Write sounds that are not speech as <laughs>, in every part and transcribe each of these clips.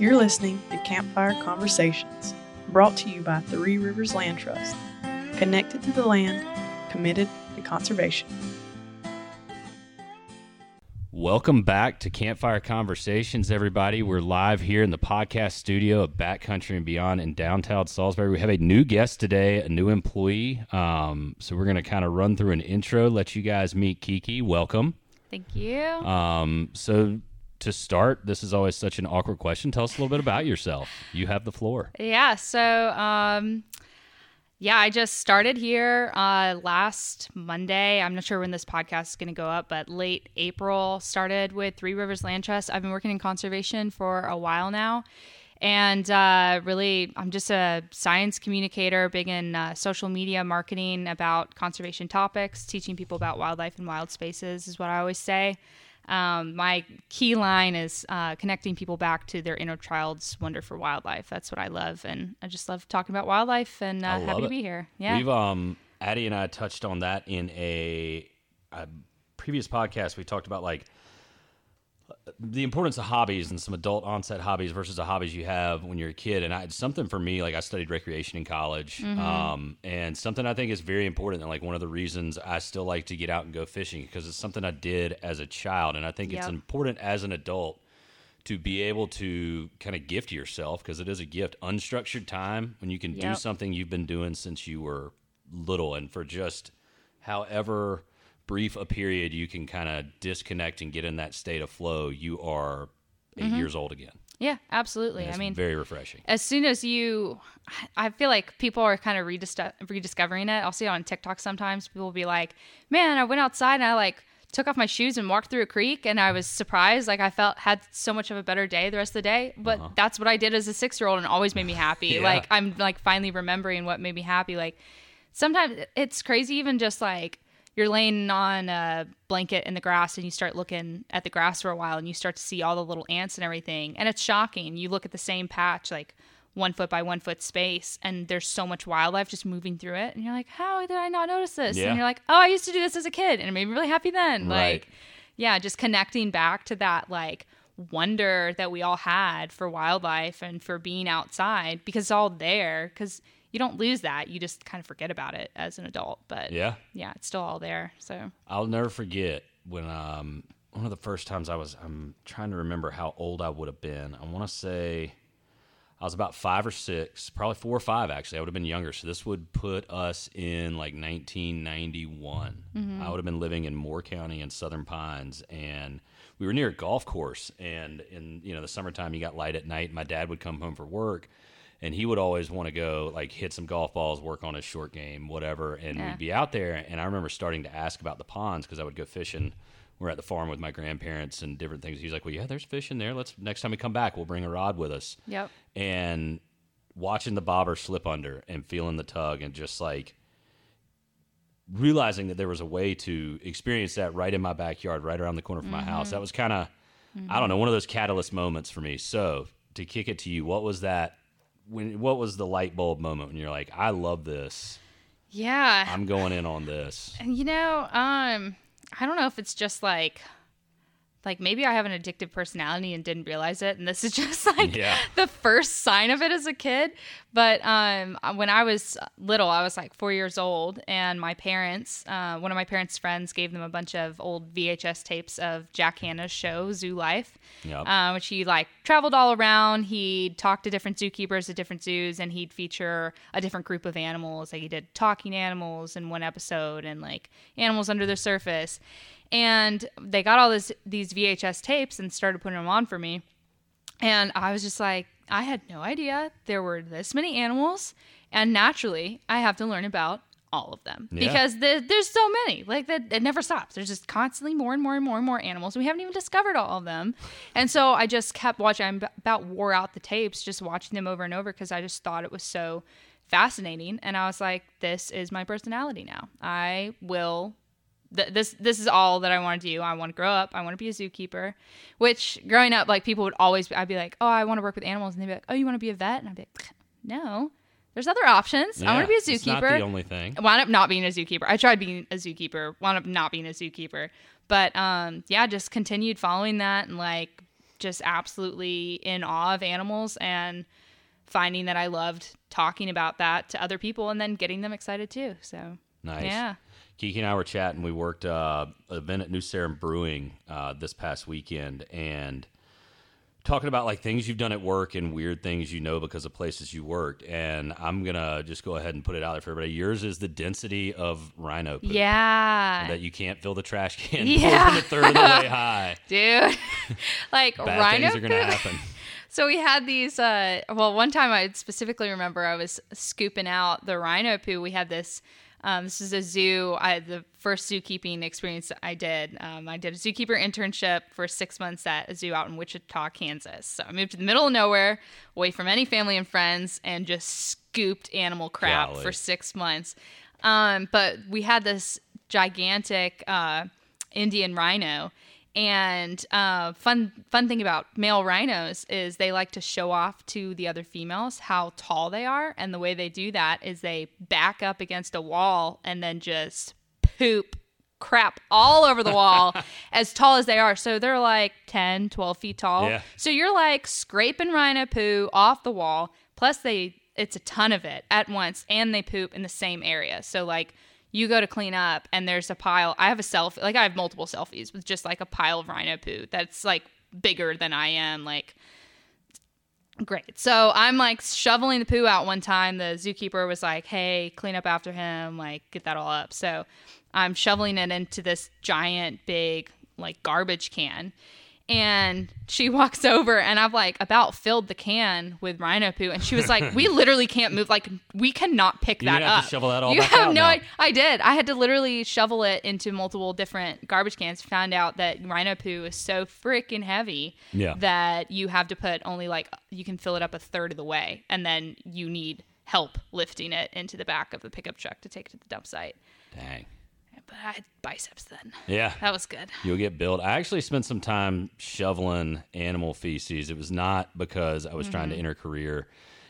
You're listening to Campfire Conversations, brought to you by Three Rivers Land Trust, connected to the land, committed to conservation. Welcome back to Campfire Conversations, everybody. We're live here in the podcast studio of Backcountry and Beyond in downtown Salisbury. We have a new guest today, a new employee. Um, so we're going to kind of run through an intro, let you guys meet Kiki. Welcome. Thank you. Um, so to start, this is always such an awkward question. Tell us a little bit about yourself. You have the floor. Yeah. So, um, yeah, I just started here uh, last Monday. I'm not sure when this podcast is going to go up, but late April started with Three Rivers Land Trust. I've been working in conservation for a while now. And uh, really, I'm just a science communicator, big in uh, social media marketing about conservation topics, teaching people about wildlife and wild spaces, is what I always say. Um, my key line is uh, connecting people back to their inner child's wonder for wildlife. That's what I love, and I just love talking about wildlife. And uh, happy it. to be here. Yeah, we've um, Addie and I touched on that in a, a previous podcast. We talked about like the importance of hobbies and some adult onset hobbies versus the hobbies you have when you're a kid. And I, it's something for me, like I studied recreation in college, Mm-hmm. um, and something I think is very important. And like one of the reasons I still like to get out and go fishing because it's something I did as a child, and I think it's important as an adult to be able to kind of gift yourself because it is a gift unstructured time when you can do something you've been doing since you were little and for just however brief a period you can kind of disconnect and get in that state of flow you are 8 years old again. Yeah, absolutely. Mm-hmm. I mean, very refreshing. as soon as you i feel like people are kind of redis- rediscovering it. I'll see it on tiktok sometimes. People will be like man i went outside and i like took off my shoes and walked through a creek and i was surprised like i felt had so much of a better day the rest of the day. But that's what i did as a six year old and always made me happy. <laughs> Yeah. like i'm like finally remembering what made me happy. Like sometimes it's crazy even just like you're laying on a blanket in the grass and you start looking at the grass for a while and you start to see all the little ants and everything. And it's shocking. You look at the same patch like one foot by one foot space and there's so much wildlife just moving through it. And you're like how did i not notice this? Yeah. and you're like oh i used to do this as a kid. And it made me really happy then. Right. like yeah just connecting back to that like wonder that we all had for wildlife and for being outside because it's all there. Because you don't lose that you just kind of forget about it as an adult but yeah yeah it's still all there so i'll never forget when um one of the first times i was i'm trying to remember how old i would have been i want to say I was about five or six, probably four or five actually. I would have been younger. So this would put us in like 1991. I would have been living in Moore County in Southern Pines, and we were near a golf course. And in you know the summertime, you got light at night. My dad would come home for work, and he would always want to go like hit some golf balls, work on his short game, whatever. And Yeah. we'd be out there. And I remember starting to ask about the ponds because I would go fishing. We're at the farm with my grandparents and different things. He's like, "Well, yeah, there's fish in there. Let's next time we come back, we'll bring a rod with us." yep and watching the bobber slip under and feeling the tug and just like realizing that there was a way to experience that right in my backyard, right around the corner from my mm-hmm. house. That was kind of, I mm-hmm. don't know, one of those catalyst moments for me. So to kick it to you, what was that? When what was the light bulb moment when you're like, I love this. yeah I'm going in on this. And you know, um, I don't know if it's just like like maybe I have an addictive personality and didn't realize it, and this is <laughs> just like Yeah. the first sign of it as a kid. But um, when I was little, I was like four years old, and my parents, uh, one of my parents' friends, gave them a bunch of old VHS tapes of Jack Hanna's show Zoo Life, Yep. uh, which he like traveled all around. He'd talk to different zookeepers at different zoos, and he'd feature a different group of animals. Like he did talking animals in one episode, and like animals under the surface. And they got all this these VHS tapes and started putting them on for me. And I was just like, I had no idea there were this many animals, and naturally, I have to learn about all of them Yeah. because the, there's so many. Like that, it never stops. There's just constantly more and more and more and more animals. We haven't even discovered all of them, and so I just kept watching. I about wore out the tapes, just watching them over and over because I just thought it was so fascinating. And I was like, this is my personality now. I will th- this this is all that I want to do. I want to grow up. I want to be a zookeeper. Which growing up, like people would always, be. I'd be like, oh, I want to work with animals, and they'd be like, oh, you want to be a vet, and I'd be like, no, there's other options. I want to be a Yeah, It's not zookeeper. the only thing. I wound up not being a zookeeper. I tried being a zookeeper, wound up not being a zookeeper. But um, yeah, just continued following that and like just absolutely in awe of animals and finding that I loved talking about that to other people and then getting them excited too. So Nice. Yeah. Kiki and I were chatting. We worked uh, an event at New Sarum Brewing uh, this past weekend, and talking about like things you've done at work and weird things you know because of places you worked. And I'm gonna just go ahead and put it out there for everybody. Yours is the density of rhino poop. Yeah. That you can't fill the trash can Yeah. a third of the way <laughs> high. Dude. <laughs> like Bad rhino things are gonna poop- happen. <laughs> So we had these. Uh, well, one time I specifically remember I was scooping out the rhino poo. We had this. Um, this is a zoo. I the first zookeeping experience I did. Um, I did a zookeeper internship for six months at a zoo out in Wichita, Kansas. So I moved to the middle of nowhere, away from any family and friends, and just scooped animal crap Golly. for six months. Um, but we had this gigantic uh, Indian rhino. And uh, fun fun thing about male rhinos is they like to show off to the other females how tall they are, and the way they do that is they back up against a wall and then just poop crap all over the wall <laughs> as tall as they are. So they're like 10, 12 feet tall. Yeah. So you're like scraping rhino poo off the wall. Plus they it's a ton of it at once and they poop in the same area. So like you go to clean up and there's a pile. I have a selfie like I have multiple selfies with just like a pile of rhino poo that's like bigger than I am like Great. So I'm like shoveling the poo out one time. The zookeeper was like, hey, clean up after him, like get that all up. So I'm shoveling it into this giant, big, like garbage can. And she <laughs> walks over and I've like about filled the can with rhino poo. And she was like, we <laughs> literally can't move. Like, we cannot pick You're that have up. to shovel that all you back have out no idea. I did. I had to literally shovel it into multiple different garbage cans. Found out that rhino poo is so freaking heavy Yeah. that you have to put only like you can fill it up a third of the way, and then you need help lifting it into the back of the pickup truck to take it to the dump site. Dang. But I had biceps then. Yeah. That was good. You'll get billed. I actually spent some time shoveling animal feces. It was not because I was trying Mm-hmm. to enter a career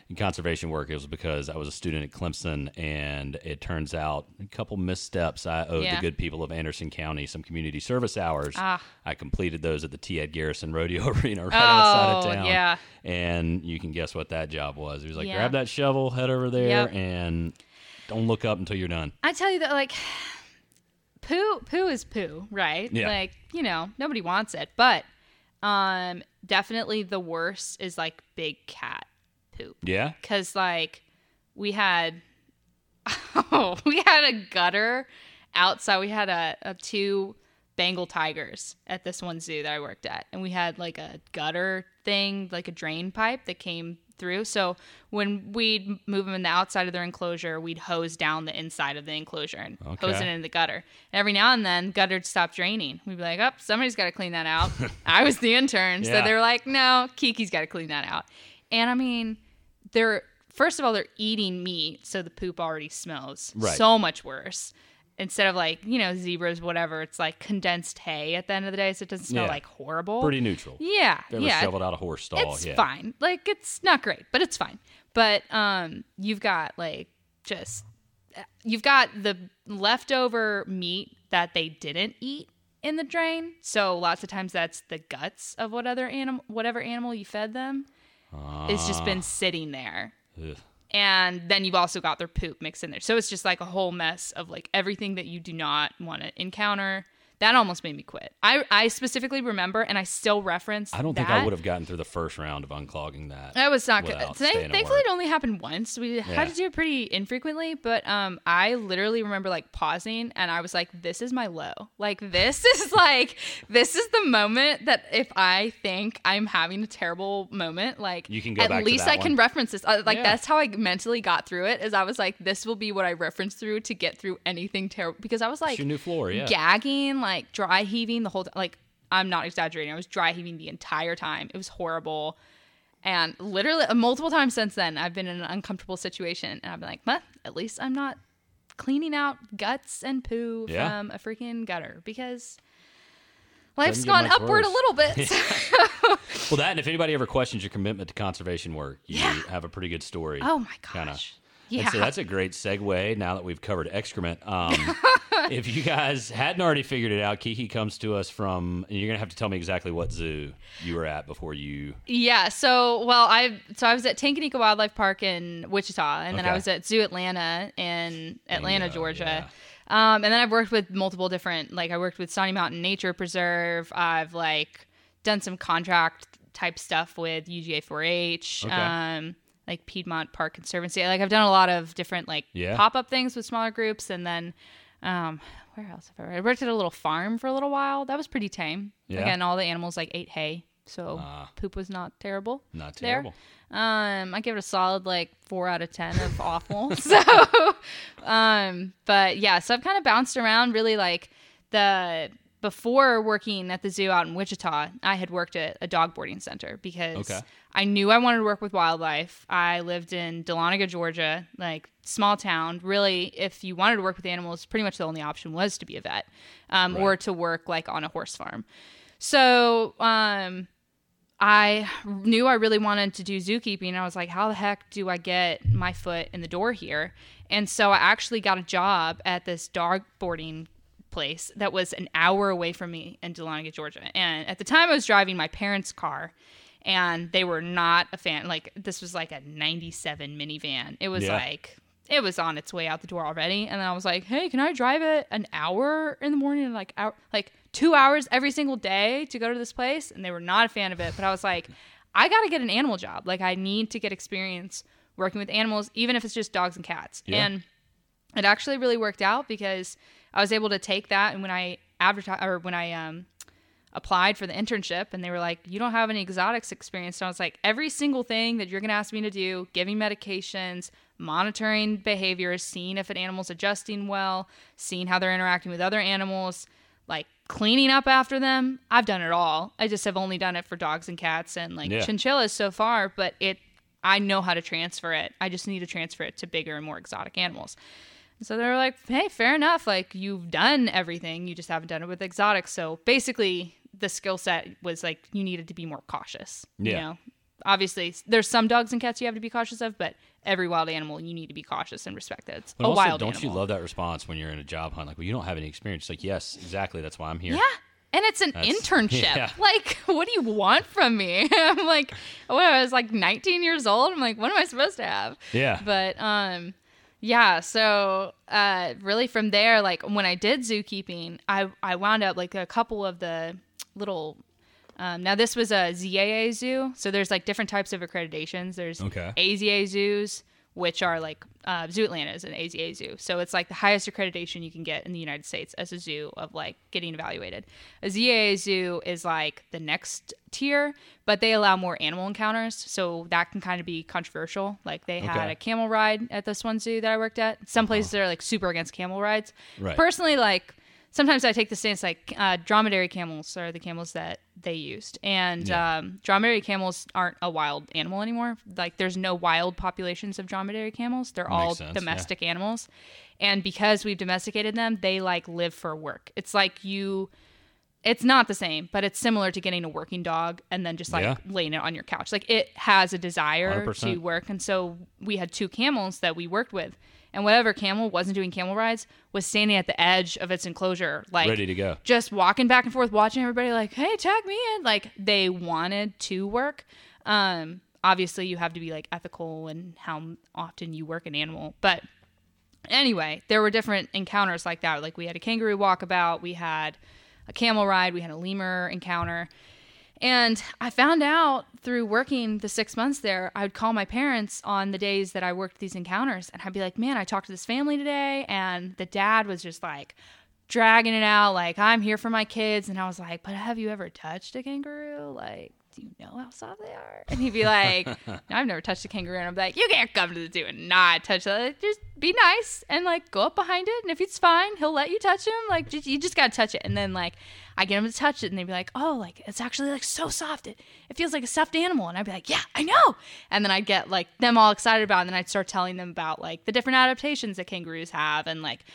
in conservation work. It was because I was a student at Clemson, and it turns out a couple missteps I owed Yeah. the good people of Anderson County some community service hours. Ah. I completed those at the T. Ed Garrison Rodeo <laughs> Arena right outside Oh, of town. yeah. And you can guess what that job was. He was like, Yeah. grab that shovel, head over there, Yep. and don't look up until you're done. I tell you that like poo poo is poo, right? Yeah. Like, you know, nobody wants it. But um definitely the worst is like big cat poop. Yeah? Cause like we had <laughs> oh, we had a gutter outside. We had a, a two Bengal tigers at this one zoo that I worked at. And we had like a gutter thing, like a drain pipe that came through. So when we'd move them in the outside of their enclosure, we'd hose down the inside of the enclosure and Okay. hose it in the gutter. And every now and then, gutter would stop draining. We'd be like, "Oh, somebody's got to clean that out." <laughs> I was the intern, so Yeah. they were like, "No, Kiki's got to clean that out." And I mean, they're first of all they're eating meat, so the poop already smells Right. so much worse. Instead of like you know zebras, whatever, it's like condensed hay at the end of the day, so it doesn't smell Yeah. like horrible. Pretty neutral. yeah, ever yeah. shoveled out a horse stall, It's yeah. fine. Like it's not great, but it's fine. But um you've got like just you've got the leftover meat that they didn't eat in the drain. So lots of times that's the guts of what other animal whatever animal you fed them. It's just Ah. been sitting there. Ugh. And then you've also got their poop mixed in there. So it's just like a whole mess of like everything that you do not want to encounter. That almost made me quit. I, I specifically remember, and I still reference. I don't think that. I would have gotten through the first round of unclogging that. That was not good. Thank- thankfully, it only happened once. We Yeah. had to do it pretty infrequently, but um, I literally remember like pausing and I was like, "This is my low. Like this <laughs> is like this is the moment that if I think I'm having a terrible moment, like You can go at least I can reference this. Uh, like Yeah. that's how I mentally got through it. Is I was like, this will be what I reference through to get through anything terrible because I was like It's your new floor, yeah. gagging, like dry heaving the whole time. Like I'm not exaggerating. I was dry heaving the entire time. It was horrible. And literally uh, multiple times since then, I've been in an uncomfortable situation, and I've been like, "Well, at least I'm not cleaning out guts and poo Yeah. from a freaking gutter because life's gone upward a little bit." <laughs> Well, that and if anybody ever questions your commitment to conservation work, you Yeah. have a pretty good story. oh my Kinda. And Yeah. so that's a great segue now that we've covered excrement. Um, <laughs> if you guys hadn't already figured it out, Kiki comes to us from, and you're going to have to tell me exactly what zoo you were at before you. Yeah. So, well, I so I was at Tanganyika Wildlife Park in Wichita, and then I was at Zoo Atlanta in Atlanta, Bingo, Georgia. Um, and then I've worked with multiple different, like I worked with Stony Mountain Nature Preserve. I've like done some contract type stuff with UGA 4-H, Okay. um, like Piedmont Park Conservancy. Like I've done a lot of different like Yeah. pop up things with smaller groups, and then um, where else have I worked? I worked at a little farm for a little while. That was pretty tame. Yeah. Again, all the animals like ate hay, so Ah. poop was not terrible. Not there. terrible. Um, I give it a solid like four out of ten of awful. <laughs> so, um, but yeah, so I've kind of bounced around. Really, like the before working at the zoo out in Wichita, I had worked at a dog boarding center because Okay. I knew I wanted to work with wildlife. I lived in Dahlonega, Georgia, like small town. Really, if you wanted to work with animals, pretty much the only option was to be a vet, um, or to work like on a horse farm. So, um, I knew I really wanted to do zookeeping. I was like, how the heck do I get my foot in the door here? And so I actually got a job at this dog boarding place that was an hour away from me in Dahlonega, Georgia. And at the time, I was driving my parents' car, and they were not a fan. Like, this was like a 97 minivan. It was Yeah. like, it was on its way out the door already. And then I was like, hey, can I drive it an hour in the morning? Like, hour, like two hours every single day to go to this place? And they were not a fan of it. But I was like, I got to get an animal job. Like, I need to get experience working with animals, even if it's just dogs and cats. Yeah. And it actually really worked out because I was able to take that and when I advertise or when I um applied for the internship and they were like, You don't have any exotics experience. And I was like, every single thing that you're gonna ask me to do, giving medications, monitoring behaviors, seeing if an animal's adjusting well, seeing how they're interacting with other animals, like cleaning up after them. I've done it all. I just have only done it for dogs and cats and like Yeah. chinchillas so far, but it I know how to transfer it. I just need to transfer it to bigger and more exotic animals. So they were like, hey, fair enough. Like, you've done everything. You just haven't done it with exotics. So basically, the skill set was like, you needed to be more cautious. You Yeah. know, obviously, there's some dogs and cats you have to be cautious of, but every wild animal, you need to be cautious and respect it. It's But a also, wild don't animal. you love that response when you're in a job hunt? Like, well, you don't have any experience. It's like, yes, exactly. That's why I'm here. Yeah. And it's an That's- internship. yeah. Like, <laughs> what do you want from me? <laughs> I'm like, oh, I was like 19 years old. I'm like, what am I supposed to have? Yeah. But um yeah, so uh really from there like when I did zookeeping, I I wound up like a couple of the little um, now this was a ZAA zoo, so there's like different types of accreditations. There's Okay. AZA zoos, which are like uh, Zoo Atlanta is an AZA zoo, so it's like the highest accreditation you can get in the United States as a zoo of like getting evaluated. A ZAA zoo is like the next tier, but they allow more animal encounters, so that can kind of be controversial. Like they had a camel ride at this one zoo that I worked at. Some places are like super against camel rides. Right. Personally, like sometimes I take the stance like uh, dromedary camels are the camels that they used, and Yeah. um, dromedary camels aren't a wild animal anymore. Like there's no wild populations of dromedary camels; they're all Makes sense, yeah. domestic animals. And because we've domesticated them, they like live for work. It's like you. It's not the same, but it's similar to getting a working dog and then just like Yeah. laying it on your couch. Like it has a desire 100%. to work. And so we had two camels that we worked with. And whatever camel wasn't doing camel rides was standing at the edge of its enclosure, like Ready to go. just walking back and forth, watching everybody like, hey, tag me in. Like they wanted to work. Um, obviously you have to be like ethical and how often you work an animal. But anyway, there were different encounters like that. Like we had a kangaroo walkabout, we had a camel ride, we had a lemur encounter. And I found out through working the six months there, I would call my parents on the days that I worked these encounters. And I'd be like, man, I talked to this family today. And the dad was just like dragging it out, like, I'm here for my kids. And I was like, but have you ever touched a kangaroo? Like, do you know how soft they are? And he'd be like, <laughs> no, I've never touched a kangaroo. And I'm like, you can't come to the zoo and not touch that. Just be nice and like go up behind it. And if it's fine, he'll let you touch him. Like, just, you just got to touch it. And then like, I get them to touch it and they'd be like, oh, like it's actually like so soft. It, it feels like a stuffed animal. And I'd be like, yeah, I know. And then I'd get like them all excited about it. And then I'd start telling them about like the different adaptations that kangaroos have. And like,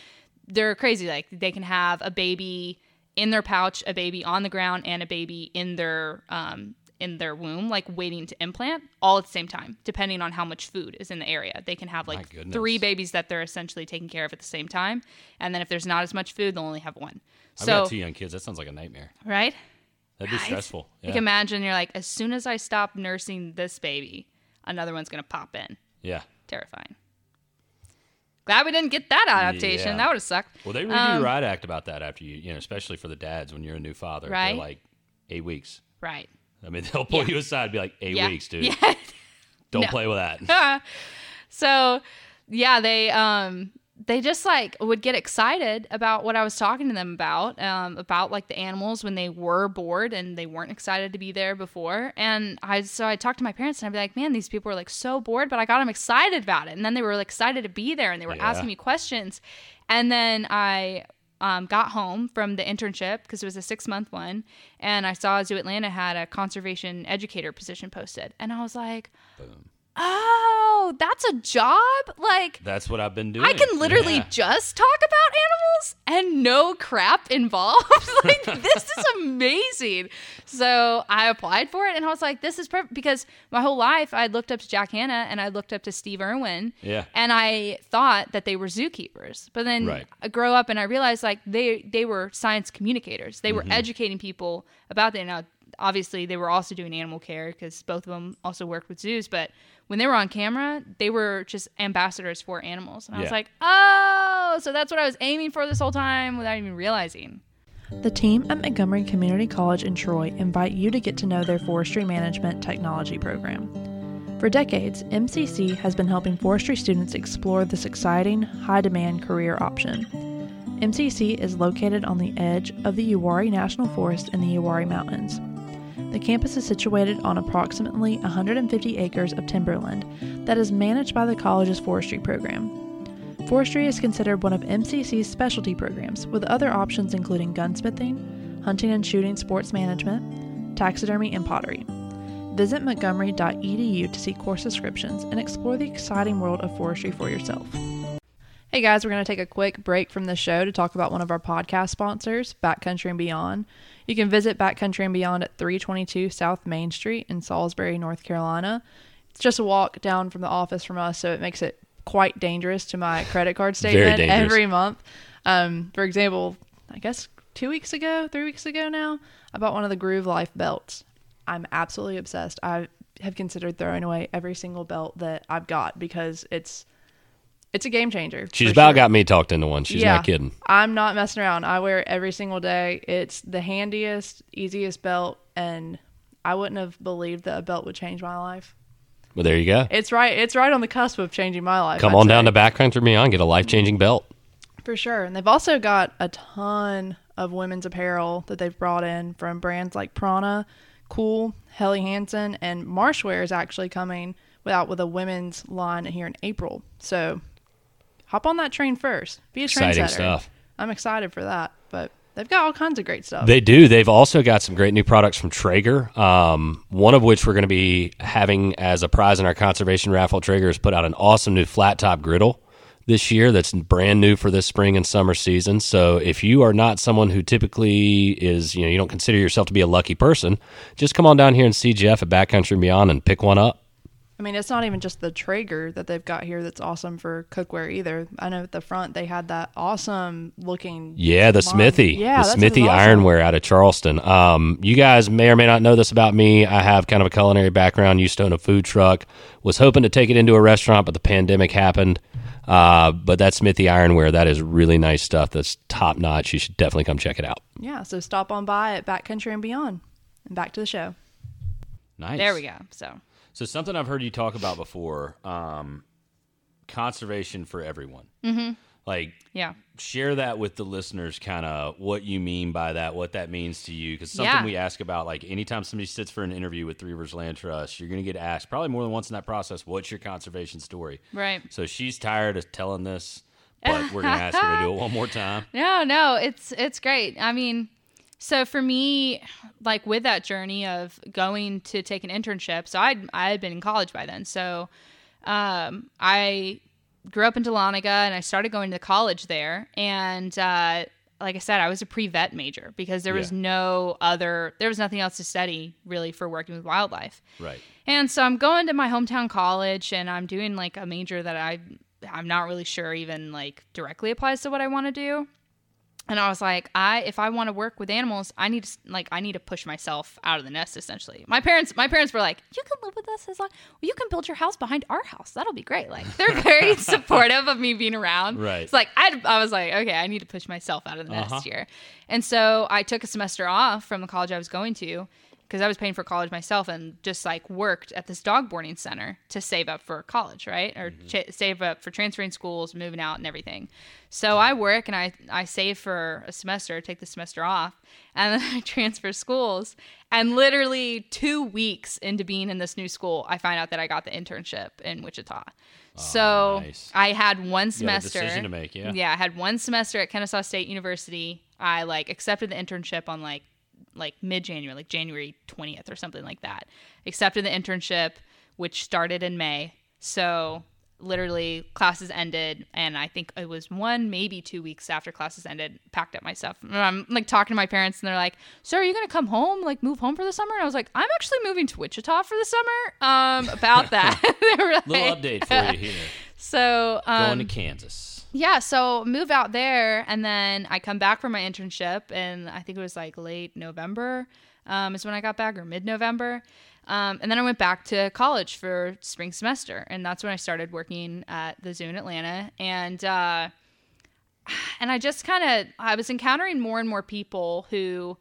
they're crazy. Like they can have a baby in their pouch, a baby on the ground, and a baby in their um in their womb, like waiting to implant, all at the same time, depending on how much food is in the area. They can have like three babies that they're essentially taking care of at the same time, and then if there's not as much food, they'll only have one. I've So got two young kids. That sounds like a nightmare. right, That'd be Right? stressful. you Yeah. can imagine you're like, as soon as I stop nursing this baby, another one's gonna pop in. yeah. Terrifying. Glad we didn't get that adaptation. Yeah. That would have sucked. Well, they redo Um, Riot Act about that after you, you know, especially for the dads when you're a new father. They're Right. like eight weeks. Right. I mean, <laughs> they'll pull Yeah. you aside and be like, eight weeks, dude. <laughs> Yeah. Don't No. play with that. <laughs> so yeah they um they just like would get excited about what i was talking to them about um about like the animals when they were bored and they weren't excited to be there before and i so i talked to my parents and i'd be like man these people are like so bored but i got them excited about it and then they were like, excited to be there and they were Yeah. asking me questions and then i um, got home from the internship because it was a six month one and i saw zoo atlanta had a conservation educator position posted and i was like Boom. Oh, that's a job? Like, That's what I've been doing. I can literally Yeah. just talk about animals and no crap involved. <laughs> like, this is amazing. So I applied for it and I was like, this is perfect because my whole life I looked up to Jack Hanna and I looked up to Steve Irwin. Yeah. And I thought that they were zookeepers. But then Right. I grow up and I realized like they they were science communicators. They were Mm-hmm. educating people about that. Now, obviously, they were also doing animal care because both of them also worked with zoos. But when they were on camera, they were just ambassadors for animals. And I was like, oh, so that's what I was aiming for this whole time without even realizing. The team at Montgomery Community College in Troy invite you to get to know their forestry management technology program. For decades, MCC has been helping forestry students explore this exciting, high demand career option. MCC is located on the edge of the Uwharrie National Forest in the Uwharrie Mountains. The campus is situated on approximately 150 acres of timberland that is managed by the college's forestry program. Forestry is considered one of MCC's specialty programs, with other options including gunsmithing, hunting and shooting sports management, taxidermy, and pottery. Visit montgomery.edu to see course descriptions and explore the exciting world of forestry for yourself. Hey guys, we're going to take a quick break from the show to talk about one of our podcast sponsors, Backcountry and Beyond. You can visit Backcountry and Beyond at 322 South Main Street in Salisbury, North Carolina. It's just a walk down from the office from us, so it makes it quite dangerous to my credit card <laughs> statement every month. Um, for example, I guess two weeks ago, three weeks ago now, I bought one of the Groove Life belts. I'm absolutely obsessed. I have considered throwing away every single belt that I've got because it's it's a game changer. She's about sure. got me talked into one. She's not kidding. I'm not messing around. I wear it every single day. It's the handiest, easiest belt, and I wouldn't have believed that a belt would change my life. Well, there you go. It's right. It's right on the cusp of changing my life. Come I'd on say. down to Backcountry Beyond. Get a life changing belt. For sure. And they've also got a ton of women's apparel that they've brought in from brands like Prana, KÜHL, Helly Hansen, and Marshwear is actually coming out with a women's line here in April. So hop on that train first. Be a Exciting trendsetter. stuff. I'm excited for that. But they've got all kinds of great stuff. They do. They've also got some great new products from Traeger. Um, one of which we're going to be having as a prize in our conservation raffle. Traeger has put out an awesome new flat top griddle this year that's brand new for this spring and summer season. So if you are not someone who typically is, you know, you don't consider yourself to be a lucky person, just come on down here and see Jeff at Backcountry and Beyond and pick one up. I mean, it's not even just the Traeger that they've got here that's awesome for cookware either. I know at the front they had that awesome looking. Yeah, the line. Smithey, Yeah, the Smithey awesome. Ironware out of Charleston. Um, you guys may or may not know this about me. I have kind of a culinary background. Used to own a food truck. Was hoping to take it into a restaurant, but the pandemic happened. Uh, but that Smithey Ironware, that is really nice stuff. That's top notch. You should definitely come check it out. Yeah, so stop on by at Backcountry and Beyond. And back to the show. Nice. There we go. So So something I've heard you talk about before: um, conservation for everyone. Mm-hmm. Like yeah. share that with the listeners kind of what you mean by that what that means to you because something Yeah. we ask about like anytime somebody sits for an interview with three rivers land trust you're going to get asked probably more than once in that process what's your conservation story Right. so she's tired of telling this but we're going to ask her to do it <laughs> one more time No, no, it's it's great. I mean, so for me, like with that journey of going to take an internship, so I I had been in college by then, so um, I grew up in Dahlonega and I started going to college there, and uh, like I said, I was a pre vet major because there was Yeah. no other, there was nothing else to study really for working with wildlife. Right. And so I'm going to my hometown college and I'm doing like a major that I I'm not really sure even like directly applies to what I want to do. And I was like, I if I want to work with animals, I need to like I need to push myself out of the nest essentially. My parents my parents were like, "You can live with us as long well, you can build your house behind our house. That'll be great." Like they're <laughs> very supportive of me being around. Right. It's like I I was like, "Okay, I need to push myself out of the nest Uh-huh. here." And so I took a semester off from the college I was going to because I was paying for college myself and just like worked at this dog boarding center to save up for college, right? Or mm-hmm. ch- save up for transferring schools, moving out, and everything. So I work and I I save for a semester, take the semester off, and then <laughs> I transfer schools. And literally two weeks into being in this new school, I find out that I got the internship in Wichita. Ah, so nice. I had one had semester. decision to make, yeah. Yeah, I had one semester at Kennesaw State University. I like accepted the internship on like like mid January, like January 20th or something like that. Accepted the internship, which started in May. So literally classes ended and I think it was one, maybe two weeks after classes ended, packed up my stuff. And I'm like talking to my parents and they're like, So are you gonna come home, like move home for the summer? And I was like, I'm actually moving to Wichita for the summer. Um about that. <laughs> they were Little update for you here. <laughs> So um, Going to Kansas. Yeah, so move out there, and then I come back from my internship, and I think it was like late November um, is when I got back, or mid November. Um, and then I went back to college for spring semester, and that's when I started working at the zoo in Atlanta. And uh, <sighs> and I just kind of I was encountering more and more people who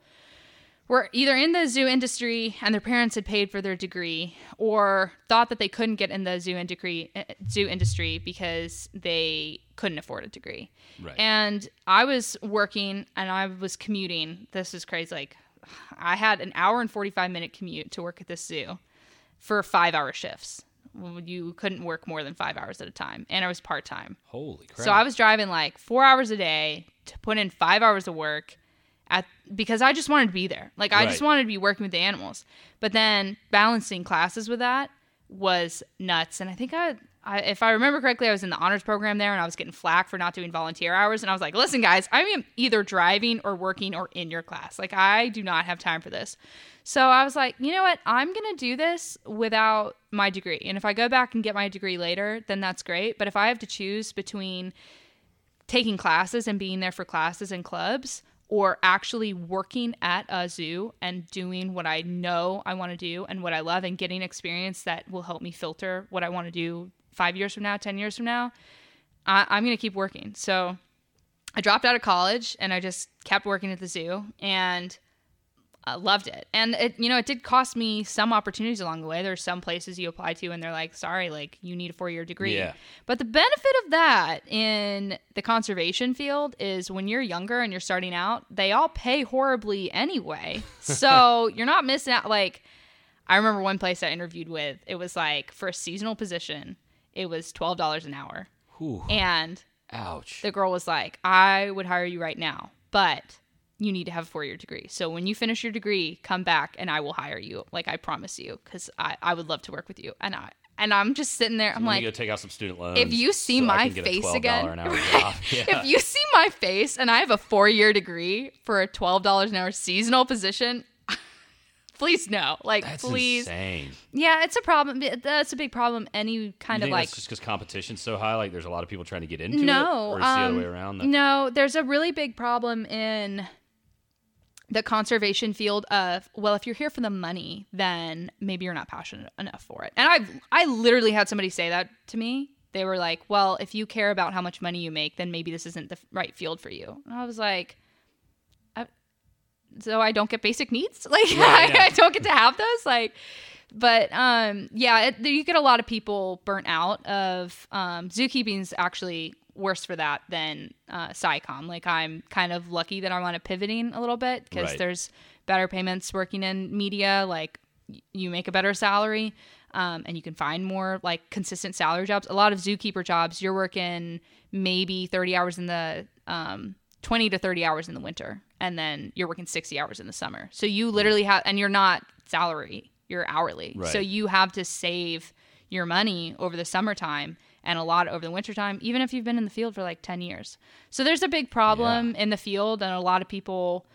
were either in the zoo industry and their parents had paid for their degree or thought that they couldn't get in the zoo industry zoo industry because they couldn't afford a degree. Right. And I was working and I was commuting. This is crazy like I had an hour and 45 minute commute to work at this zoo for 5-hour shifts. You couldn't work more than 5 hours at a time and I was part-time. Holy crap. So I was driving like four hours a day to put in five hours of work at because I just wanted to be there. Like I just wanted to be working with the animals. But then balancing classes with that was nuts. And I think I, I if I remember correctly, I was in the honors program there and I was getting flack for not doing volunteer hours. And I was like, listen, guys, I am either driving or working or in your class. Like I do not have time for this. So I was like, you know what? I'm going to do this without my degree. And if I go back and get my degree later, then that's great. But if I have to choose between taking classes and being there for classes and clubs or actually working at a zoo and doing what I know I want to do and what I love and getting experience that will help me filter what I want to do five years from now, 10 years from now, I, I'm going to keep working. So I dropped out of college and I just kept working at the zoo and uh, loved it. And it, you know, it did cost me some opportunities along the way. There's some places you apply to and they're like, sorry, like you need a four year degree. Yeah. But the benefit of that in the conservation field is when you're younger and you're starting out, they all pay horribly anyway. <laughs> So you're not missing out. Like, I remember one place I interviewed with, it was like for a seasonal position, it was $12 an hour. Whew. And Ouch. the girl was like, I would hire you right now, but you need to have a four year degree. So when you finish your degree, come back and I will hire you. Like I promise you, because I, I would love to work with you. And I and I'm just sitting there. I'm like, go take out some student loans. if you see so my can get a face again, <laughs> right? Yeah. if you see my face and I have a four year degree for a twelve dollars an hour seasonal position, <laughs> please no. Like That's please, insane. yeah, it's a problem. That's a big problem. Any kind of like just because competition's so high? Like, there's a lot of people trying to get into no, it, or it's the other um, way around. That, No, there's a really big problem in the conservation field of well, if you're here for the money, then maybe you're not passionate enough for it. And I've I literally had somebody say that to me. They were like, "Well, if you care about how much money you make, then maybe this isn't the right field for you." And I was like, I, "So I don't get basic needs? <laughs> Like Right, yeah. I, don't get to have those? Like." But um, yeah, it, you get a lot of people burnt out of um, zookeeping's actually worse for that than uh, SciComm. Like I'm kind of lucky that I'm on a pivoting a little bit because Right. there's better payments working in media. Like y- you make a better salary, um, and you can find more like consistent salary jobs. A lot of zookeeper jobs, you're working maybe 30 hours in the um, 20 to 30 hours in the winter, and then you're working 60 hours in the summer. So you literally have, and you're not salary, you're hourly. Right. So you have to save your money over the summertime and a lot over the wintertime, even if you've been in the field for like 10 years. So there's a big problem in the field, and a lot of people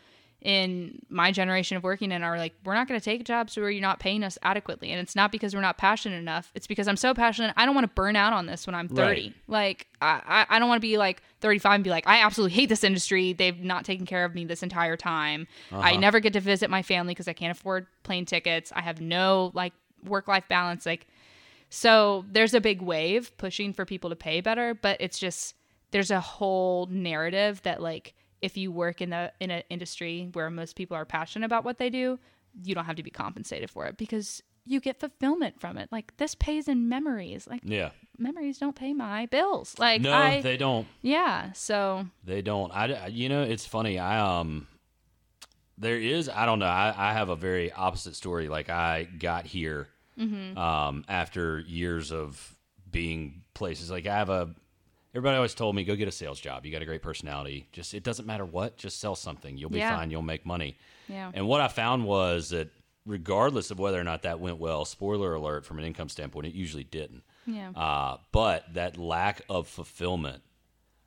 in my generation of working in are like, we're not going to take jobs where you're not paying us adequately. And it's not because we're not passionate enough. It's because I'm so passionate. I don't want to burn out on this when I'm 30. Right. Like, I, I don't want to be like 35 and be like, I absolutely hate this industry. They've not taken care of me this entire time. I uh-huh. never get to visit my family because I can't afford plane tickets. I have no like work life balance. Like, so there's a big wave pushing for people to pay better, but it's just there's a whole narrative that like if you work in the in an industry where most people are passionate about what they do, you don't have to be compensated for it because you get fulfillment from it. Like this pays in memories. Like Yeah. memories don't pay my bills. Like No, I they don't. yeah, so They don't. I, you know, it's funny. I um, there is. I don't know. I, I have a very opposite story. Like I got here, um, after years of being places. Like I have a. Everybody always told me, go get a sales job. You got a great personality. Just it doesn't matter what. Just sell something. You'll be Yeah. fine. You'll make money. yeah. And what I found was that regardless of whether or not that went well, spoiler alert from an income standpoint, it usually didn't. Yeah. Uh, but that lack of fulfillment,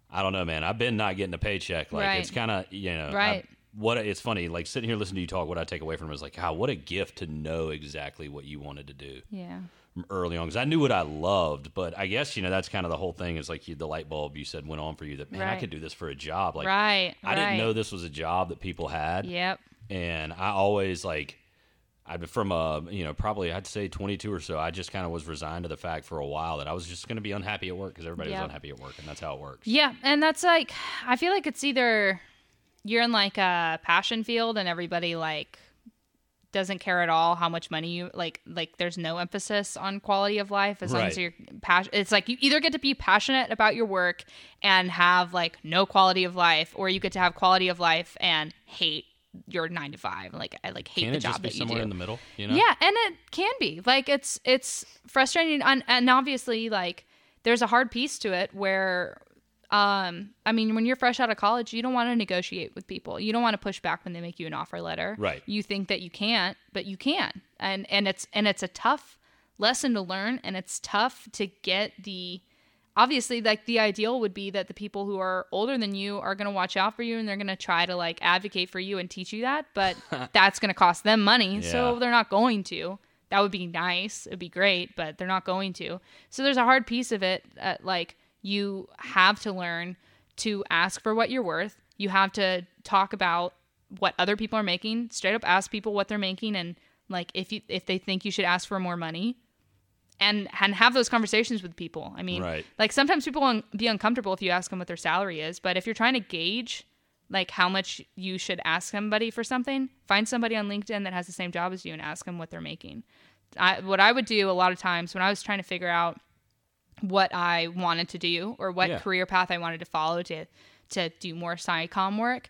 I don't know, man. I've been not getting a paycheck. Like Right. it's kind of you know, Right. What it's funny, like sitting here listening to you talk. What I take away from it is like, how what a gift to know exactly what you wanted to do yeah. from early on. Because I knew what I loved, but I guess you know that's kind of the whole thing. Is like you, the light bulb you said went on for you that man, I could do this for a job. Like right. I didn't know this was a job that people had Yep. and I always like I from a you know probably I'd say 22 or so I just kind of was resigned to the fact for a while that I was just going to be unhappy at work because everybody was unhappy at work and that's how it works. Yeah, and that's like I feel like it's either you're in like a passion field and everybody like doesn't care at all how much money you like like there's no emphasis on quality of life as long as Right. you're passion it's like you either get to be passionate about your work and have like no quality of life or you get to have quality of life and hate your 9 to 5 like I like hate Can the it job just be that you somewhere do in the middle? You know? yeah, and it can be. Like it's it's frustrating and, and obviously like there's a hard piece to it where um I mean when you're fresh out of college, you don't want to negotiate with people. You don't want to push back when they make you an offer letter. Right. You think that you can't, but you can. And and it's and it's a tough lesson to learn and it's tough to get the obviously like the ideal would be that the people who are older than you are going to watch out for you and they're going to try to like advocate for you and teach you that but <laughs> that's going to cost them money so they're not going to that would be nice it'd be great but they're not going to so there's a hard piece of it uh, like you have to learn to ask for what you're worth you have to talk about what other people are making straight up ask people what they're making and like if you if they think you should ask for more money and and have those conversations with people. I mean, Right. like sometimes people will be uncomfortable if you ask them what their salary is, but if you're trying to gauge like how much you should ask somebody for something, find somebody on LinkedIn that has the same job as you and ask them what they're making. I, what I would do a lot of times when I was trying to figure out what I wanted to do or what Yeah. career path I wanted to follow to to do more SciComm work,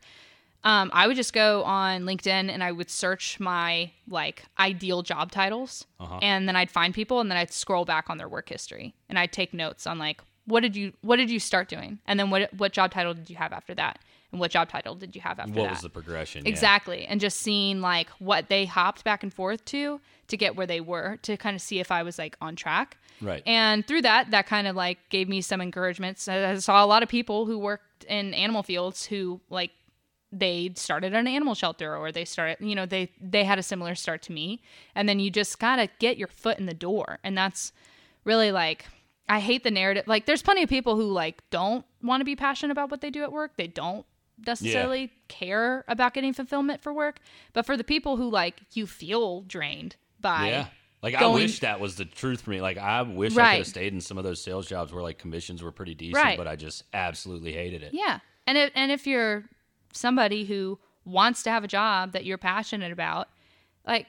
um, I would just go on LinkedIn and I would search my like ideal job titles, and then I'd find people, and then I'd scroll back on their work history, and I'd take notes on like what did you what did you start doing, and then what what job title did you have after that, and what job title did you have after What that? What was the progression? Yeah. Exactly. And just seeing like what they hopped back and forth to to get where they were to kind of see if I was like on track. Right. And through that, that kind of like gave me some encouragement. So I saw a lot of people who worked in animal fields who like they started an animal shelter or they started, you know, they they had a similar start to me. And then you just gotta get your foot in the door. And that's really like I hate the narrative. Like there's plenty of people who like don't want to be passionate about what they do at work. They don't necessarily care about getting fulfillment for work. But for the people who like you feel drained by Yeah. Like I wish that was the truth for me. Like I wish I could have stayed in some of those sales jobs where like commissions were pretty decent, Right. but I just absolutely hated it. Yeah. And if, and if you're somebody who wants to have a job that you're passionate about, like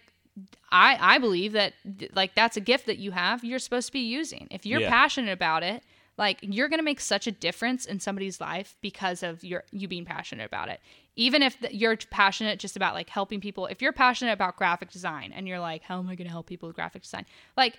I I believe that like that's a gift that you have you're supposed to be using. If you're Yeah. passionate about it, like you're going to make such a difference in somebody's life because of your you being passionate about it. Even if th- you're passionate just about like helping people, if you're passionate about graphic design and you're like, how am I going to help people with graphic design? Like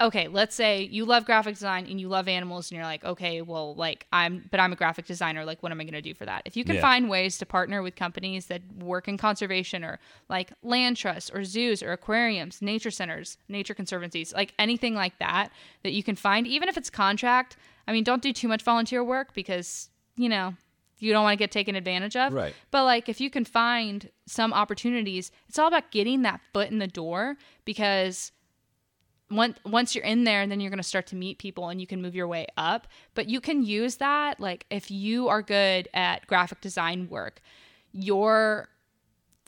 okay, let's say you love graphic design and you love animals and you're like, okay, well, like I'm, but I'm a graphic designer. Like, what am I going to do for that? If you can Yeah. find ways to partner with companies that work in conservation or like land trusts or zoos or aquariums, nature centers, nature conservancies, like anything like that, that you can find, even if it's contract. I mean, don't do too much volunteer work because, you know, you don't want to get taken advantage of. Right. But like if you can find some opportunities, it's all about getting that foot in the door because once once you're in there, then you're going to start to meet people and you can move your way up. But you can use that like if you are good at graphic design work, your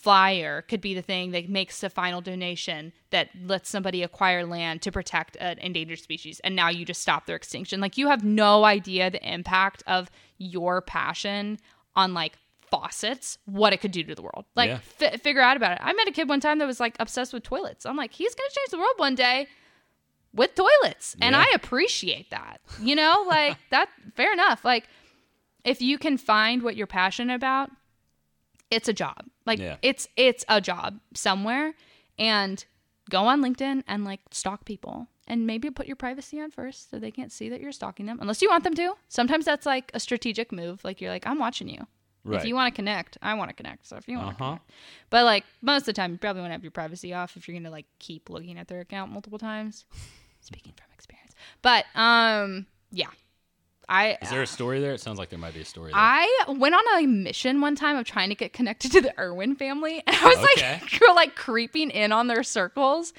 flyer could be the thing that makes a final donation that lets somebody acquire land to protect an endangered species. And now you just stop their extinction. Like you have no idea the impact of your passion on like faucets what it could do to the world. Like Yeah. fi- figure out about it. I met a kid one time that was like obsessed with toilets. I'm like he's gonna change the world one day with toilets. And Yeah. i appreciate that you know? Like <laughs> that fair enough. Like if you can find what you're passionate about it's a job. Like Yeah. it's it's a job somewhere. And go on linkedin and like stalk people. And maybe put your privacy on first so they can't see that you're stalking them unless you want them to. Sometimes that's like a strategic move. Like you're like i'm watching you. Right. if you want to connect i want to connect. So if you want to Uh-huh. connect. But like most of the time you probably want to have your privacy off if you're gonna like keep looking at their account multiple times. <laughs> Speaking from experience. But um yeah i Is there a story there? It sounds like there might be a story there. I went on a mission one time of trying to get connected to the Irwin family. And I was Okay. <laughs> like, like creeping in on their circles.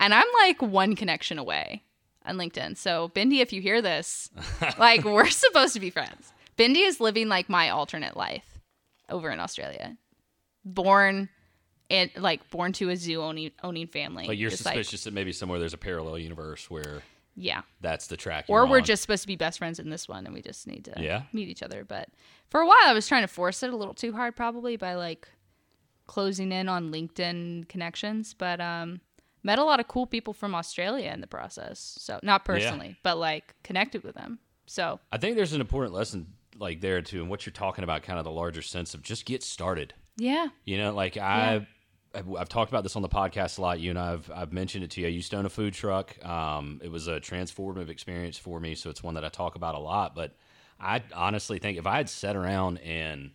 And I'm like one connection away on LinkedIn. So, Bindi, if you hear this, <laughs> like we're supposed to be friends. Bindi is living like my alternate life over in Australia. Born and like born to a zoo owning owning family. like you're Just, suspicious that maybe somewhere there's a parallel universe where yeah. that's the track. Or we're on. just supposed to be best friends in this one and we just need to Yeah. meet each other. But for a while, I was trying to force it a little too hard, probably by like closing in on LinkedIn connections. But um, met a lot of cool people from Australia in the process. So, not personally, but like connected with them. So, I think there's an important lesson like there too, and what you're talking about, kind of the larger sense of just get started. yeah. You know, like I, I've talked about this on the podcast a lot. You and I've I've mentioned it to you. I used to own a food truck. Um, it was a transformative experience for me, so it's one that I talk about a lot. But I honestly think if I had sat around and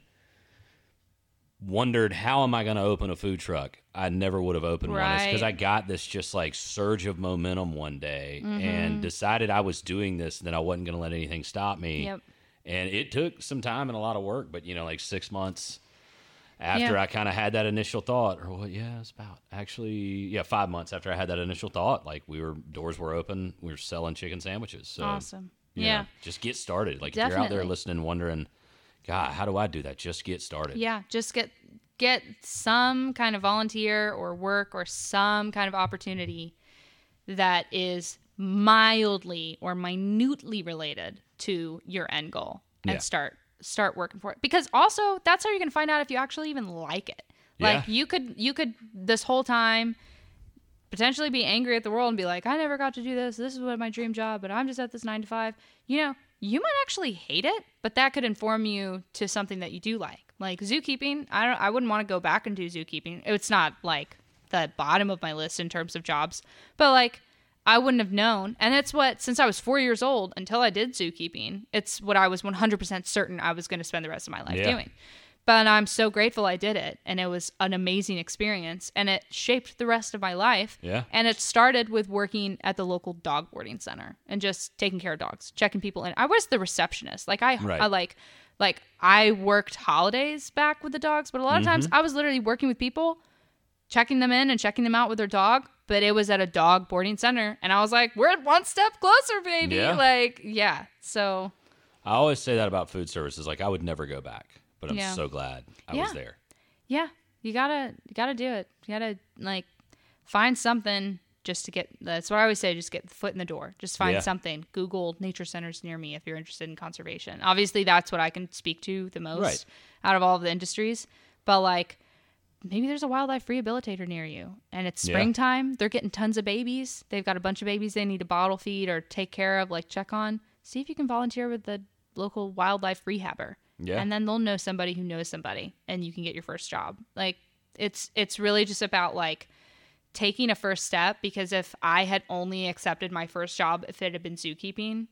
wondered how am I going to open a food truck, I never would have opened one because I got this just like surge of momentum one day and decided I was doing this and that I wasn't going to let anything stop me. Yep. And it took some time and a lot of work, but you know, like six months after Yeah. I kind of had that initial thought, or what? Yeah, it's about actually, yeah, five months after I had that initial thought, like we were doors were open, we were selling chicken sandwiches. So awesome. Yeah. know, just get started. Like if you're out there listening, wondering, God, how do I do that? Just get started. Yeah, just get get some kind of volunteer or work or some kind of opportunity that is mildly or minutely related to your end goal and Yeah. start start working for it. Because also that's how you're going to find out if you actually even like it. Like Yeah. you could you could this whole time potentially be angry at the world and be like, I never got to do this. This is what my dream job, but I'm just at this nine to five. You know, you might actually hate it, but that could inform you to something that you do like. Like zookeeping, I don't I wouldn't want to go back and do zookeeping. It's not like the bottom of my list in terms of jobs, but like I wouldn't have known. And it's what since I was 4 years old until I did zookeeping, it's what I was 100% certain I was going to spend the rest of my life Yeah. doing. But I'm so grateful I did it and it was an amazing experience and it shaped the rest of my life. Yeah. And it started with working at the local dog boarding center and just taking care of dogs, checking people in. I was the receptionist. Like I, Right. I like like I worked holidays back with the dogs, but a lot of times Mm-hmm. I was literally working with people, checking them in and checking them out with their dog. But it was at a dog boarding center, and I was like, "We're one step closer, baby!" Yeah. Like, yeah. So I always say that about food services. Like I would never go back, but I'm Yeah. so glad I Yeah. was there. yeah, you gotta you gotta do it. You gotta like find something just to get. That's what I always say. Just get the foot in the door. Just find something. Google nature centers near me if you're interested in conservation. Obviously, that's what I can speak to the most Right. out of all of the industries. But like. Maybe there's a wildlife rehabilitator near you, and it's Yeah. springtime. They're getting tons of babies. They've got a bunch of babies they need to bottle feed or take care of, like check on. See if you can volunteer with the local wildlife rehabber Yeah. and then they'll know somebody who knows somebody and you can get your first job like it's it's really just about like taking a first step because if I had only accepted my first job if it had been zookeeping,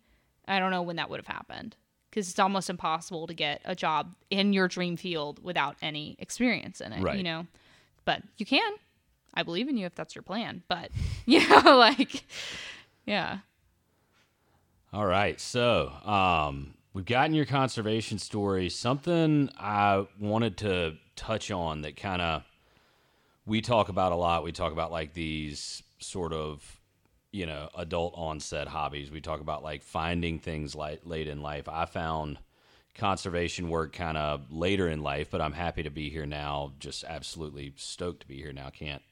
I don't know when that would have happened because it's almost impossible to get a job in your dream field without any experience in it, Right. you know. But you can. I believe in you if that's your plan. But <laughs> you know, <laughs> like, yeah, All right. So, um, we've gotten your conservation story. Something I wanted to touch on that kind of we talk about a lot. We talk about like these sort of, you know, adult onset hobbies. We talk about like finding things like late in life. I found conservation work kind of later in life, but I'm happy to be here now. Just absolutely stoked to be here now. Can't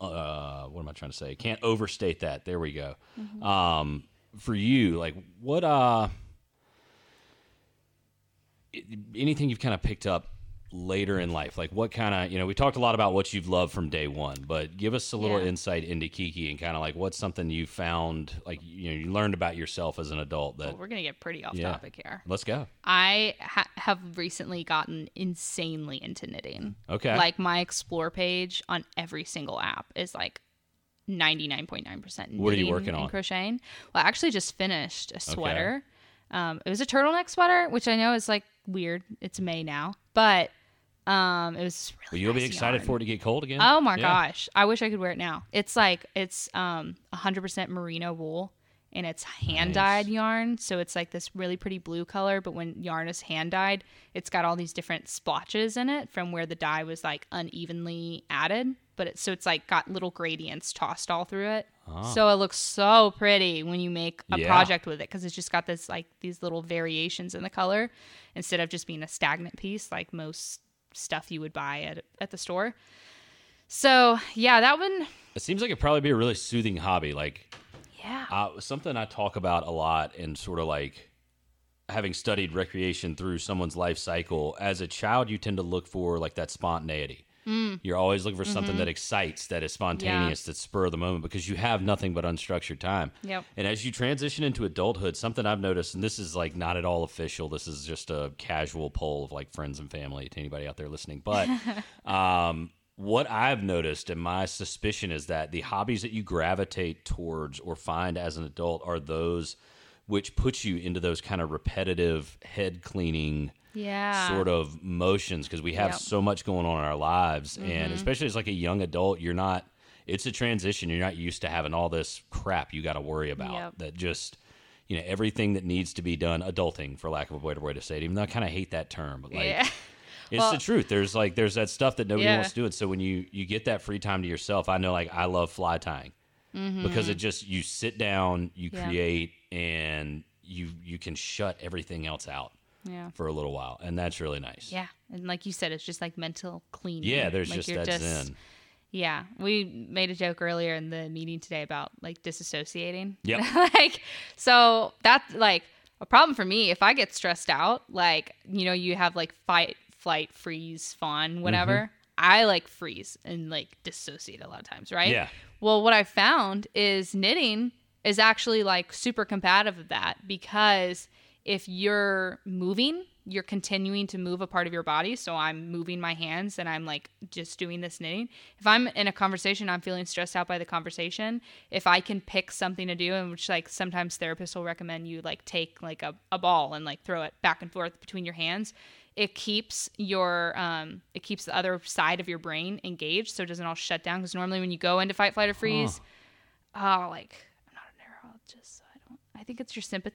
uh, what am I trying to say? Can't overstate that. There we go. Um, for you, like what uh anything you've kind of picked up later in life, like what kind of you know we talked a lot about what you've loved from day one, but give us a little Yeah. insight into Kiki and kind of like what's something you found, like you know you learned about yourself as an adult. That well, we're gonna get pretty off Yeah. topic here. let's go. I ha- have recently gotten insanely into knitting. Okay. Like my explore page on every single app is like 99.9% What are you working on? crocheting. Well, I actually just finished a sweater. Um, it was a turtleneck sweater, which I know is like weird. It's May now, but um, it was really Well, you'll be excited yarn. for it to get cold again. Oh my Yeah. gosh. I wish I could wear it now. It's like it's um 100% merino wool and it's hand dyed yarn, so it's like this really pretty blue color, but when yarn is hand dyed, it's got all these different splotches in it from where the dye was like unevenly added, but it's so it's like got little gradients tossed all through it. So it looks so pretty when you make a Ah. Yeah. project with it cuz it's just got this like these little variations in the color instead of just being a stagnant piece like most stuff you would buy at at the store. So yeah, that one. It seems like it'd probably be a really soothing hobby. Like Yeah. uh, something I talk about a lot and sort of like having studied recreation through someone's life cycle. As a child, you tend to look for like that spontaneity. Mm. You're always looking for Mm-hmm. something that excites, that is spontaneous, that spur of the moment because you have nothing but unstructured time. Yep. And as you transition into adulthood, something I've noticed, and this is like not at all official, this is just a casual poll of like friends and family to anybody out there listening. But <laughs> um, what I've noticed and my suspicion is that the hobbies that you gravitate towards or find as an adult are those which put you into those kind of repetitive head cleaning yeah. sort of motions because we have Yep. so much going on in our lives and especially as like a young adult you're not it's a transition you're not used to having all this crap you got to worry about Yep. that just you know everything that needs to be done adulting for lack of a better way to say it even though i kind of hate that term but like Yeah. it's Well- the truth there's like there's that stuff that nobody Yeah. wants to do it so when you you get that free time to yourself i know like i love fly tying because it just you sit down you Mm-hmm. Yeah. create and you you can shut everything else out Yeah. for a little while, and that's really nice. Yeah. And like you said, it's just like mental cleaning. Yeah, there's like just that zen. Yeah. We made a joke earlier in the meeting today about like disassociating. Yeah, <laughs> like, so that's like a problem for me. If I get stressed out, like, you know, you have like fight, flight, freeze, fawn, whatever. Mm-hmm. I like freeze and like dissociate a lot of times, right? Yeah. Well, what I found is knitting is actually like super compatible with that because if you're moving, you're continuing to move a part of your body. So I'm moving my hands and I'm like just doing this knitting. If I'm in a conversation, I'm feeling stressed out by the conversation. If I can pick something to do, and which like sometimes therapists will recommend you like take like a, a ball and like throw it back and forth between your hands. It keeps your um it keeps the other side of your brain engaged so it doesn't all shut down. Because normally when you go into fight, flight, or freeze, oh like I'm not a neurologist, so I don't I think it's your sympath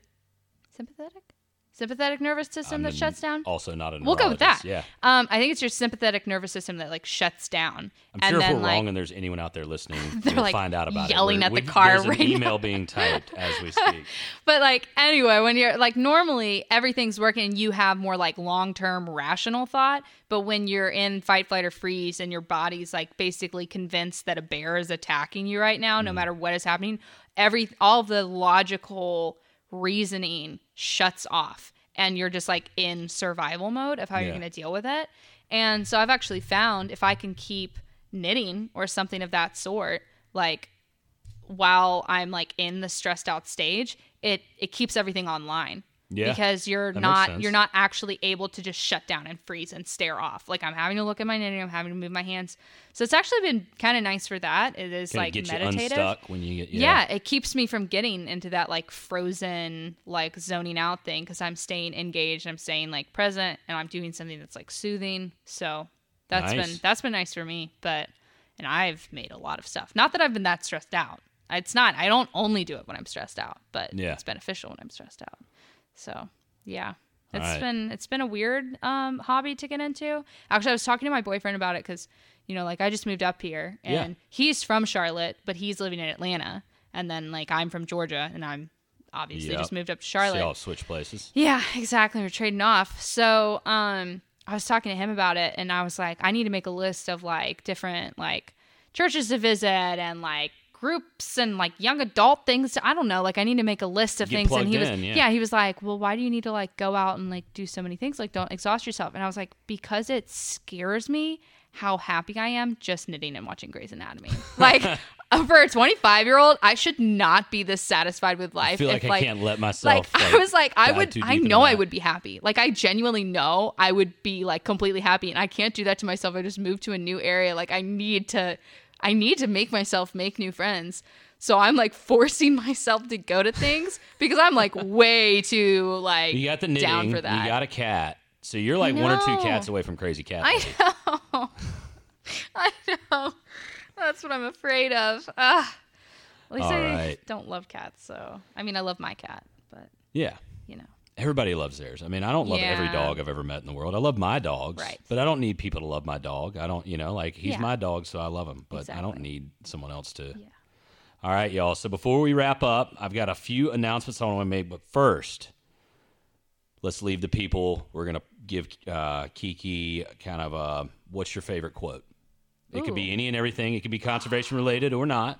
sympathetic? Sympathetic nervous system that shuts down? Also, not a We'll go with that. Yeah. Um, I think it's your sympathetic nervous system that like shuts down. I'm and sure if then we're like wrong and there's anyone out there listening, <laughs> They're, we'll like, find out about it. yelling it. at the car There's an right now. email being typed as we <laughs> speak. but like anyway, when you're like normally everything's working, you have more like long term rational thought. But when you're in fight, flight, or freeze, and your body's like basically convinced that a bear is attacking you right now, Mm. no matter what is happening, every all of the logical reasoning shuts off, and you're just like in survival mode of how you're going to deal with it. And so I've actually found if I can keep knitting or something of that sort, like while I'm like in the stressed out stage, it it keeps everything online. Yeah, because you're not you're not actually able to just shut down and freeze and stare off. Like I'm having to look at my knitting, I'm having to move my hands. So it's actually been kind of nice for that. It is Kinda like get meditative. you unstuck when you get Yeah. it keeps me from getting into that like frozen like zoning out thing because I'm staying engaged, I'm staying like present, and I'm doing something that's like soothing. So that's Nice. been that's been nice for me. But and I've made a lot of stuff. Not that I've been that stressed out. It's not. I don't only do it when I'm stressed out, but Yeah. it's beneficial when I'm stressed out. So yeah. It's All right. been it's been a weird um, hobby to get into. Actually, I was talking to my boyfriend about it because you know, like I just moved up here, and Yeah. he's from Charlotte, but he's living in Atlanta, and then like I'm from Georgia, and I'm obviously Yep. just moved up to See Charlotte. y'all switch places. Yeah, exactly. We're trading off. So, um, I was talking to him about it, and I was like, I need to make a list of like different like churches to visit and like groups and like young adult things. To, I don't know. Like, I need to make a list of Get things. And he was, in, yeah. he was like, well, why do you need to like go out and like do so many things? Like, don't exhaust yourself. And I was like, because it scares me how happy I am just knitting and watching Grey's Anatomy. <laughs> Like. For a 25 year old, I should not be this satisfied with life. I feel if, like I can't let myself. <laughs> like, I was like, I would, I know I would be happy. Like, I genuinely know I would be like completely happy, and I can't do that to myself. I just moved to a new area. Like, I need to, I need to make myself make new friends. So I'm like forcing <laughs> myself to go to things because I'm like way too like You got the knitting. down for that. You got a cat. So you're like one or two cats away from crazy cat. I know. <laughs> I know. That's what I'm afraid of. Ah. At least All I right. don't love cats. So I mean, I love my cat, but Yeah. Everybody loves theirs. I mean, I don't love every dog I've ever met in the world. I love my dogs, Right. but I don't need people to love my dog. I don't, you know, like he's Yeah. my dog, so I love him, but I don't need someone else to. Yeah. All right, y'all. So before we wrap up, I've got a few announcements I want to make, but first, let's leave the people. We're gonna give uh, Kiki kind of a what's your favorite quote. It could be any and everything. It could be conservation related or not.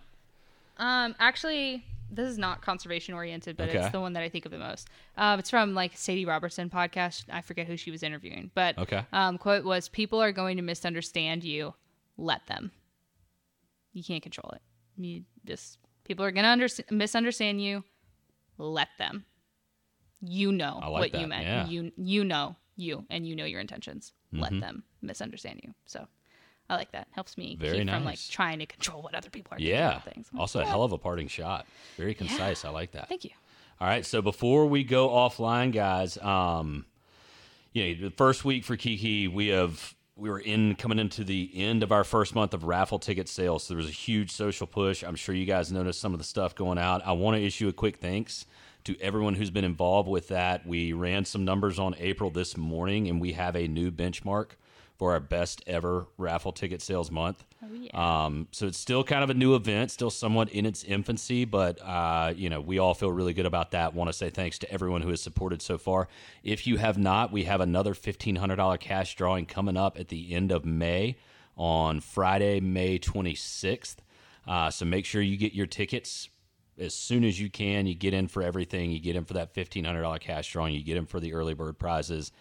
Um, actually, this is not conservation oriented, but Okay. it's the one that I think of the most. Um, it's from like Sadie Robertson podcast. I forget who she was interviewing, but Okay. um, quote was, "People are going to misunderstand you. Let them. You can't control it. You just people are going to under- misunderstand you. Let them. You know like what that, you meant. yeah. You you know you, and you know your intentions. Mm-hmm. Let them misunderstand you. So." I like that. Helps me Very keep from like trying to control what other people are Yeah. about things. Like, Also, a hell of a parting shot. Very concise. I like that. Thank you. All right. So before we go offline, guys, um, you know, the first week for Kiki, we have we were in coming into the end of our first month of raffle ticket sales. So there was a huge social push. I'm sure you guys noticed some of the stuff going out. I want to issue a quick thanks to everyone who's been involved with that. We ran some numbers on April this morning, and we have a new benchmark for our best ever raffle ticket sales month. Oh, yeah. Um, so it's still kind of a new event, still somewhat in its infancy, but uh, you know we all feel really good about that. Want to say thanks to everyone who has supported so far. If you have not, we have another fifteen hundred dollar cash drawing coming up at the end of May on Friday, May twenty sixth. Uh, so make sure you get your tickets as soon as you can. You get in for everything. You get in for that fifteen hundred dollar cash drawing. You get in for the early bird prizes.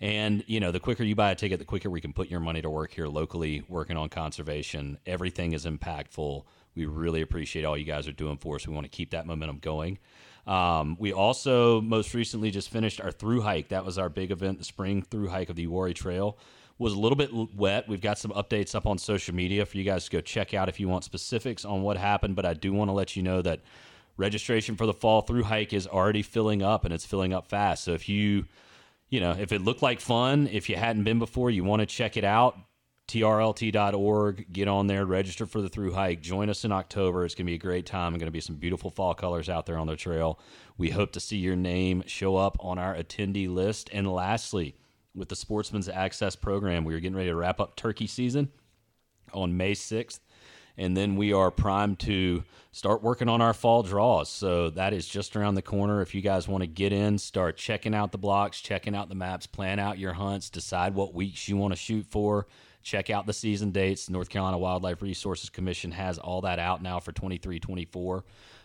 And you know, the quicker you buy a ticket, the quicker we can put your money to work here locally, working on conservation. Everything is impactful. We really appreciate all you guys are doing for us. We want to keep that momentum going. Um, we also most recently just finished our through hike. That was our big event, the spring through hike of the Uwharrie Trail. Was a little bit wet. We've got some updates up on social media for you guys to go check out if you want specifics on what happened. But I do want to let you know that registration for the fall through hike is already filling up and it's filling up fast. So if you you know, if it looked like fun, if you hadn't been before, you want to check it out, trlt.org, get on there, register for the through hike, join us in October. It's going to be a great time. It's Going to be some beautiful fall colors out there on the trail. We hope to see your name show up on our attendee list. And lastly, with the Sportsman's Access program, we are getting ready to wrap up turkey season on May 6th. And then we are primed to start working on our fall draws. So that is just around the corner. If you guys want to get in, start checking out the blocks, checking out the maps, plan out your hunts, decide what weeks you want to shoot for, check out the season dates. North Carolina Wildlife Resources Commission has all that out now for 23 24.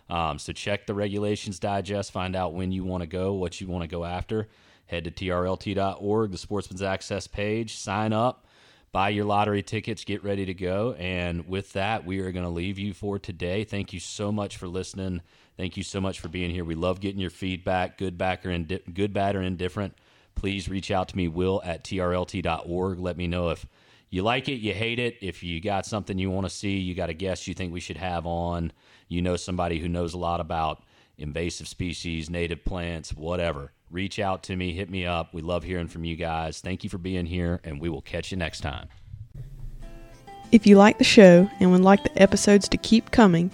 Um, so check the regulations digest, find out when you want to go, what you want to go after. Head to trlt.org, the Sportsman's Access page, sign up buy your lottery tickets, get ready to go. And with that, we are going to leave you for today. Thank you so much for listening. Thank you so much for being here. We love getting your feedback, good, back or indi- good, bad, or indifferent. Please reach out to me, will at trlt.org. Let me know if you like it, you hate it. If you got something you want to see, you got a guest you think we should have on, you know somebody who knows a lot about invasive species, native plants, whatever. Reach out to me, hit me up. We love hearing from you guys. Thank you for being here, and we will catch you next time. If you like the show and would like the episodes to keep coming,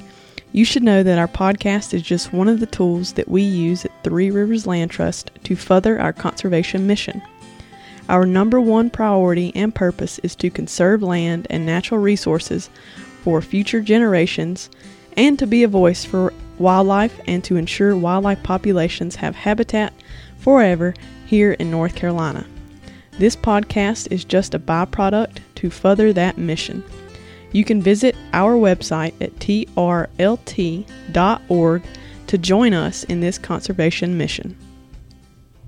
you should know that our podcast is just one of the tools that we use at Three Rivers Land Trust to further our conservation mission. Our number one priority and purpose is to conserve land and natural resources for future generations and to be a voice for wildlife and to ensure wildlife populations have habitat forever here in North Carolina. This podcast is just a byproduct to further that mission. You can visit our website at trlt.org to join us in this conservation mission.